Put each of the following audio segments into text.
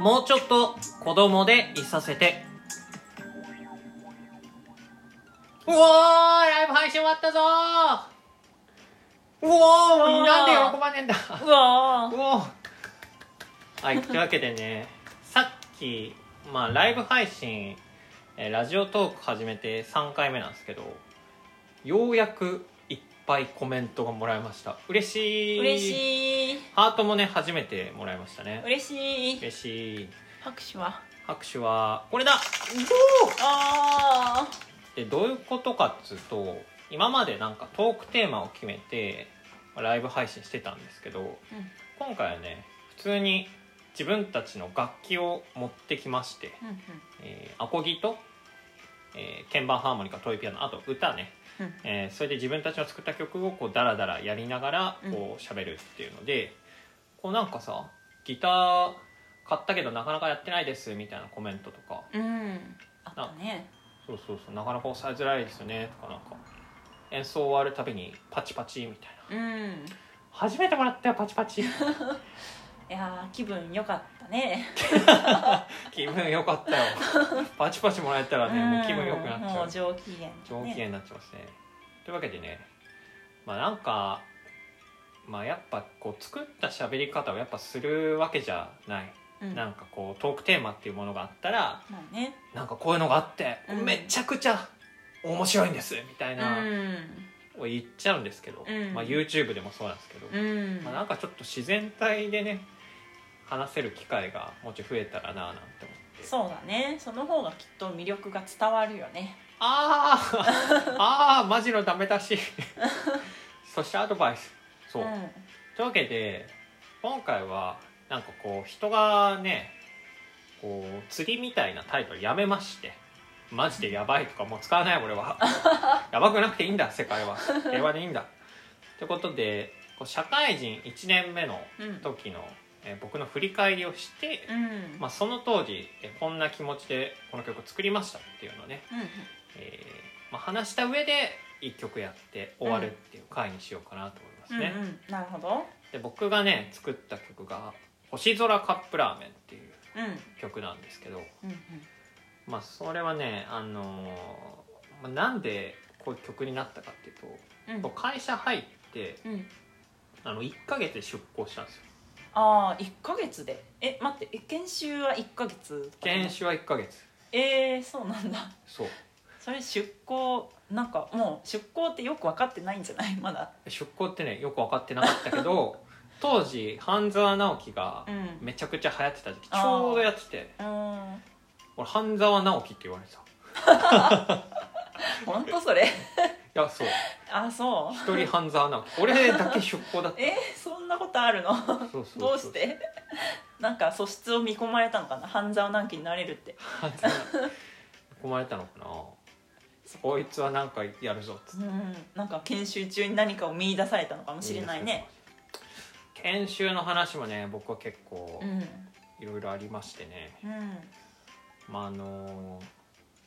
もうちょっと子供でいさせて。うおーライブ配信終わったぞー。うおーなんで喜ばねえんだ。うわうおー。はいというわけでね さっきまあライブ配信えーラジオトーク始めて3回目なんですけどようやくいっぱいコメントがもらいました。嬉しい。嬉しいハートもね初めてもらいましたね。嬉しい。嬉しい。拍手は？拍手はこれだ。あでどういうことかっつうと今までなんかトークテーマを決めてまあライブ配信してたんですけど今回はね普通に自分たちの楽器を持ってきまして、うんうん。えーアコギと、えー鍵盤ハーモニカトイピアノあと歌ね、うん。えーそれで自分たちの作った曲をこうダラダラやりながらうん。こう喋るっていうので、こうなんかさギター買ったけどなかなかやってないですみたいなコメントとか。うん。あったね。そうそうそうなかなか抑えづらいですよねとかなんか。演奏終わるたびにパチパチみたいな。うん。初めてもらったよパチパチ。いやー気分良かったね。気分良かったよ。パチパチもらえたらねもう気分良くなっちゃう。もう上機嫌上機嫌になっちゃいますね。というわけでねまあなんかまあやっぱこう作った喋り方をやっぱするわけじゃない、うん。なんかこうトークテーマっていうものがあったらまあね。なんかこういうのがあって、うんめちゃくちゃ面白いんですみたいうな、ん。を言っちゃうんですけど、うん。まあ、YouTube でもそうなんですけど、うん。まあ、なんかちょっと自然体でね話せる機会がもうちょい増えたらななんて思って。そうだね。その方がきっと魅力が伝わるよね。あーあーマジのダメ出し。そしてアドバイスそう、ん。というわけで今回はなんかこう人がねこう釣りみたいなタイトルやめましてマジでやばいとかもう使わない俺は。やばくなくていいんだ世界は。平和でいいんだ。ってことでこう社会人1年目のうん。時の、えー僕の振り返りをして、うん。まあ、その当時、えーこんな気持ちでこの曲を作りましたっていうのをね、うんえーまあ、話した上で1曲やって終わるっていう回にしようかなと思いますね、うんうん。なるほど。で僕がね作った曲が「星空カップラーメン」っていううん。うん曲なんですけどうんまあそれはねあのーまあ、なんでこういう曲になったかっていうと、うん。会社入ってうん。あの1ヶ月で出向したんですよ。ああ1ヶ月で？え待ってえ研修は1ヶ月研修は1ヶ月。えー、そうなんだ。そうそれ出向なんかもう出向ってよく分かってないんじゃない？まだ。出向ってねよく分かってなかったけど 当時半沢直樹がうん。めちゃくちゃ流行ってた時期ちあー。ょうどやっててうん。俺半沢直樹って言われてた。い 本当それ？やそう。あそう。一人半沢直樹。俺だけ出向だった。えそんなことあるの？どうして？なんか素質を見込まれたのかな？半沢直樹になれるって。半沢込まれたのかな？こいつはなんかやるぞっつって。うん。なんか研修中に何かを見出されたのかもしれないね。研修の話もね僕は結構うん。いろいろありましてね、うん。まああの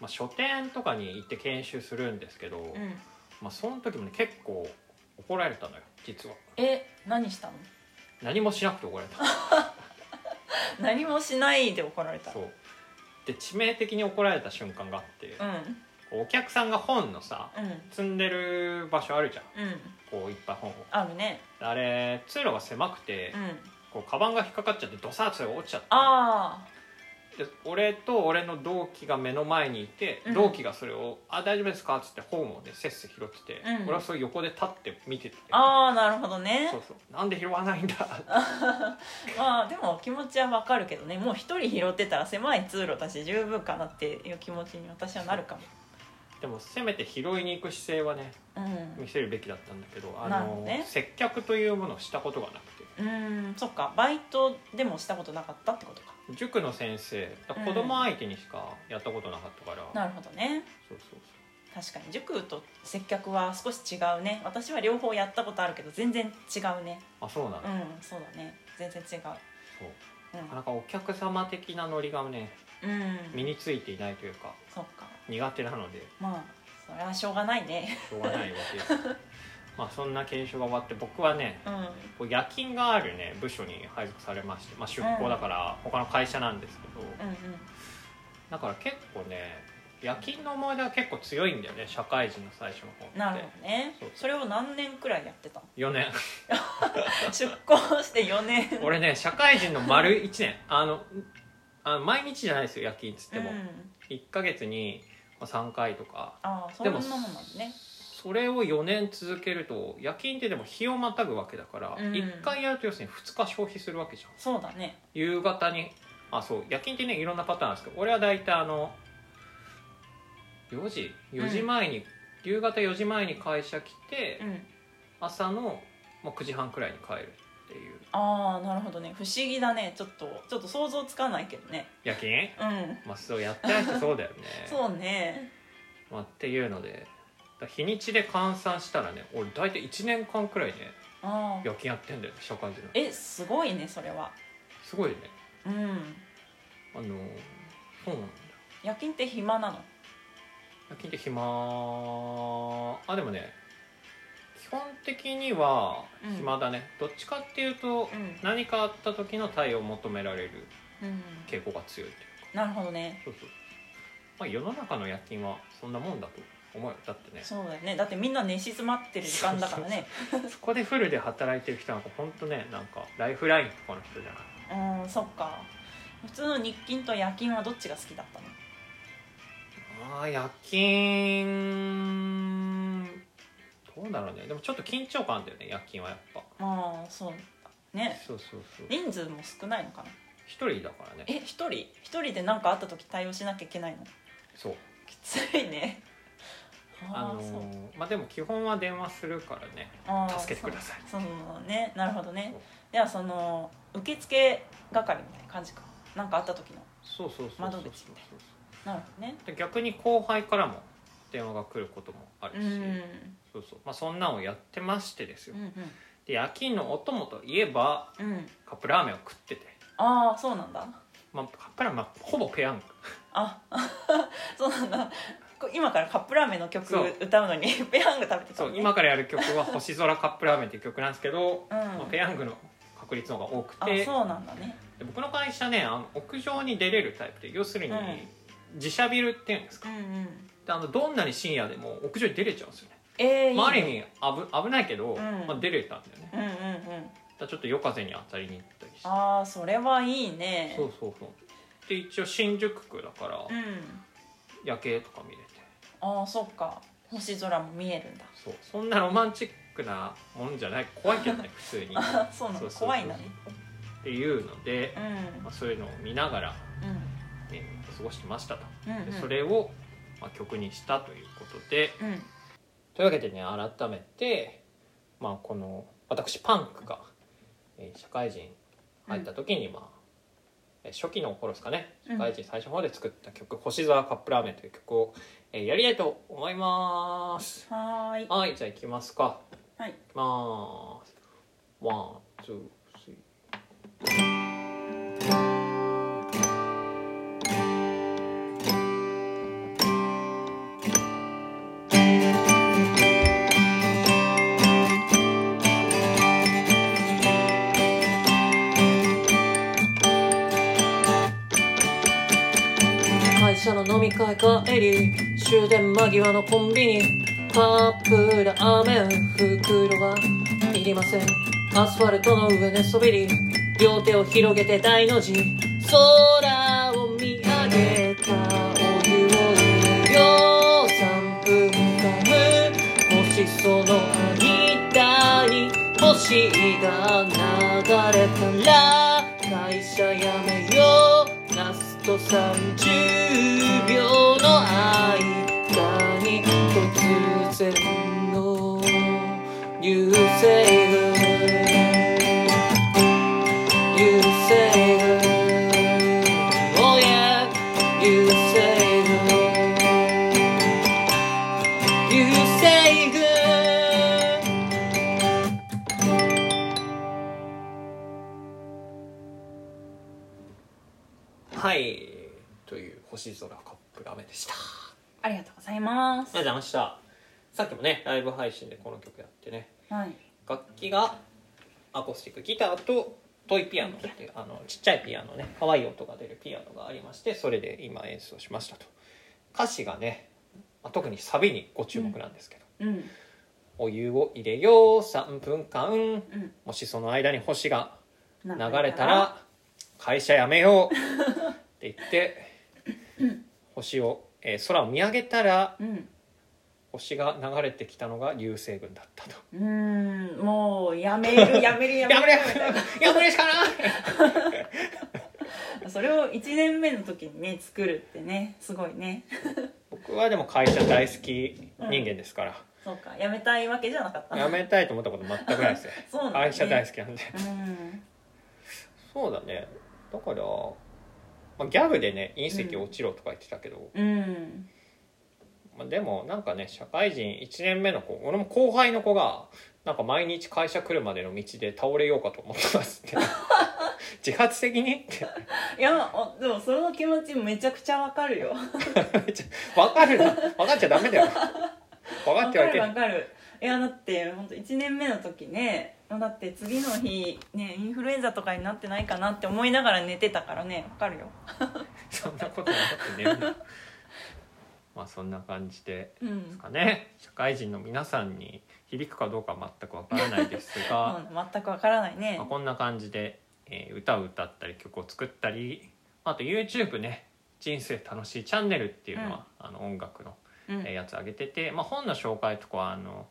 まあ、書店とかに行って研修するんですけど、うん。まあ、その時もね結構怒られたのよ実は。え何したの？何もしなくて怒られた。何もしないで怒られたそう。で致命的に怒られた瞬間があって、うんお客さんが本のさうん。積んでる場所あるじゃん。うん。こういっぱい本を。あるね。あれ通路が狭くて、うん。こうカバンが引っかかっちゃってドサーッと落ちちゃったあで俺と俺の同期が目の前にいて、うん。同期がそれを「あ大丈夫ですか?」っつって本をねせっせ拾ってて、うん。俺はそれ横で立って見てて。あああなるほどね。そうそう。なんで拾わないんだ？まあでも気持ちはわかるけどね。もう一人拾ってたら狭い通路だし十分かなっていう気持ちに私はなるかもでもせめて拾いに行く姿勢はねうん。見せるべきだったんだけどあのなるほどね。接客というものをしたことがなくて。うんそっか。バイトでもしたことなかったってことか。塾の先生子供相手にしかやったことなかったから、なるほどね。そうそう確かに塾と接客は少し違うね。私は両方やったことあるけど全然違うね。そうあそうなんだ、うんそうだね。全然違う。そう。なかなかお客様的なノリがねうん、うん、身についていないというか。そっか苦手なので。まあそれはしょうがないね。しょうがないわけ。で すまあそんな研修が終わって僕はねうん。こう夜勤があるね部署に配属されまして、まあ、出向だから他の会社なんですけど、うんうん。だから結構ね夜勤の思い出は結構強いんだよね社会人の最初の方って。なるほどね。それを何年くらいやってたの？4年。出向して4年。俺ね社会人の丸1年。あのあの毎日じゃないですよ夜勤っつっても、うん、1ヶ月に3回とか。ああそでもそれを4年続けると夜勤ってでも日をまたぐわけだから、うん。1回やると要するに2日消費するわけじゃん。そうだね。夕方にあそう夜勤ってねいろんなパターンですけど俺は大体あの4時？4時前に、夕方4時前に会社来て、うん。朝の、まあ、9時半くらいに帰るっていう。ああなるほどね。不思議だね。ちょっとちょっと想像つかないけどね。夜勤？うん。まあそうやってない人そうだよね。そうね。まあ、っていうのでだ日にちで換算したらね俺大体1年間くらいねああ夜勤やってんだよね社会人の。えすごいねそれは。すごいね。うん。あのそうなんだ。よ夜勤って暇なの？夜勤って暇あでもね基本的には暇だね、どっちかっていうとうん。何かあった時の対応を求められるうん。傾向が強いっていうか。なるほどね。そうそう。まあ世の中の夜勤はそんなもんだと思うよ。だってね。そうだよね。だってみんな寝静まってる時間だからね。そこでフルで働いてる人なんか本当ねなんかライフラインとかの人じゃない？うんそっか。普通の日勤と夜勤はどっちが好きだったの？ああ夜勤どうだろうね。でもちょっと緊張感あんだよね夜勤はやっぱ。まあそうだ。ね。そうそうそう。人数も少ないのかな？一人だからね。え一人？一人で何かあった時対応しなきゃいけないの？そう。きついね。あのあーそう。ーまあでも基本は電話するからね。助けてください。そうね。なるほどね。ではその受付係みたいな感じか。何かあった時のそうそうそうそう窓口みたいなるほどね。で逆に後輩からも電話が来ることもあるし、うん。そうそう。まあそんなんをやってましてですよ、うんで夜勤のお供といえばうん。うんカップラーメンを食ってて、ああそうなんだ。まあ、カップラーメンはほぼペヤング。あ そうなんだ。こ今からカップラーメンの曲歌うのに ペヤング食べてたそう今からやる曲は「星空カップラーメン」っていう曲なんですけど、うん。まあ、ペヤングの確率の方が多くあてそうなんだね。で僕の会社ねあの屋上に出れるタイプで要するに、うん。自社ビルっていうんですか。うんうん。であのどんなに深夜でも屋上に出れちゃうんですよね。えー、いいね。まあ、ある意味危危ないけど、ん。まあ、出れたんだよね。うんうんうん。だちょっと夜風に当たりに行ったりして。ああそれはいいね。そうそうそう。で一応新宿区だから、うん。夜景とか見れて。ああそっか。星空も見えるんだ。そう。そんなロマンチックなもんじゃない。怖いけどね 普通に。っあそうなの？怖いんだねていうので、うん。まあ、そういうのを見ながら、うん。ね、過ごしてましたと。うんうん。でそれを、まあ、曲にしたということで。うん。というわけでね改めて、まあ、この私パンクが、えー社会人入った時に、まあえー初期の頃ですかね。うん。社会人最初の方で作った曲「星空カップラーメン」という曲を、えーやりたいと思います。はーい。はいじゃあいきますか。はい。いきます。 One two three帰り終電間際のコンビニカップラーメン袋はいりません。アスファルトの上寝そべり両手を広げて大の字空を見上げたお湯を入れよう3分間もしその間に星が流れたら会社辞め。と30秒の間に突然の流星はい。という星空カップラーメンでした。あありがとうございます。りがとうございました。さっきもねライブ配信でこの曲やってね。はい。楽器がアコースティックギターとトイピアノっていうあのちっちゃいピアノね可愛い音が出るピアノがありましてそれで今演奏しましたと。歌詞がね、まあ特にサビにご注目なんですけど、うん。お湯を入れよう3分間。うん。もしその間に星が流流れたら会社辞めよう。って言って星を、えー空を見上げたらうん。星が流れてきたのが流星群だったと。うーん。もうやめるやめるやめる。やめれみたいなやめれしかない。それを1年目の時にね作るってねすごいね。僕はでも会社大好き人間ですから、そうか。やめたいわけじゃなかった。辞めたいと思ったこと全くないですね そうなんだね。会社大好きなんで。うん。そうだねだから、まあ、ギャグでね隕石落ちろとか言ってたけど、うん。まあ、でもなんかね社会人1年目の子俺も後輩の子がなんか毎日会社来るまでの道で倒れようかと思ってますって。自発的に？っていやあでもその気持ちめちゃくちゃわかるよ。分かるな。分かっちゃダメだよ。分 かわかってはいけない。るわかるいやだって本当1年目の時ねだって次の日ねインフルエンザとかになってないかなって思いながら寝てたからねわかるよ。そんなことなくてね まあそんな感じでうん、かね。社会人の皆さんに響くかどうかは全くわからないですが、うん、全くわからないね。まあ、こんな感じで、えー歌を歌ったり曲を作ったりあと YouTube ね「人生楽しいチャンネル」っていうのは、あの音楽の、うん。えーやつ上げてて、まあ、本の紹介とかはあの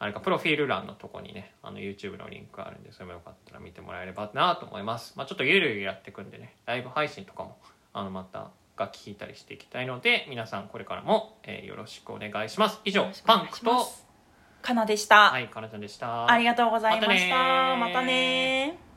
あれかプロフィール欄のとこにねあの YouTube のリンクあるんでそれもよかったら見てもらえればなと思います、まあ、ちょっとゆるゆるやっていくんでねライブ配信とかもあのまた楽器弾いたりしていきたいので皆さんこれからも、えーよろしくお願いします。以上パンクとかなでした、はいかなちゃんでした。ありがとうございました。またねー。またねー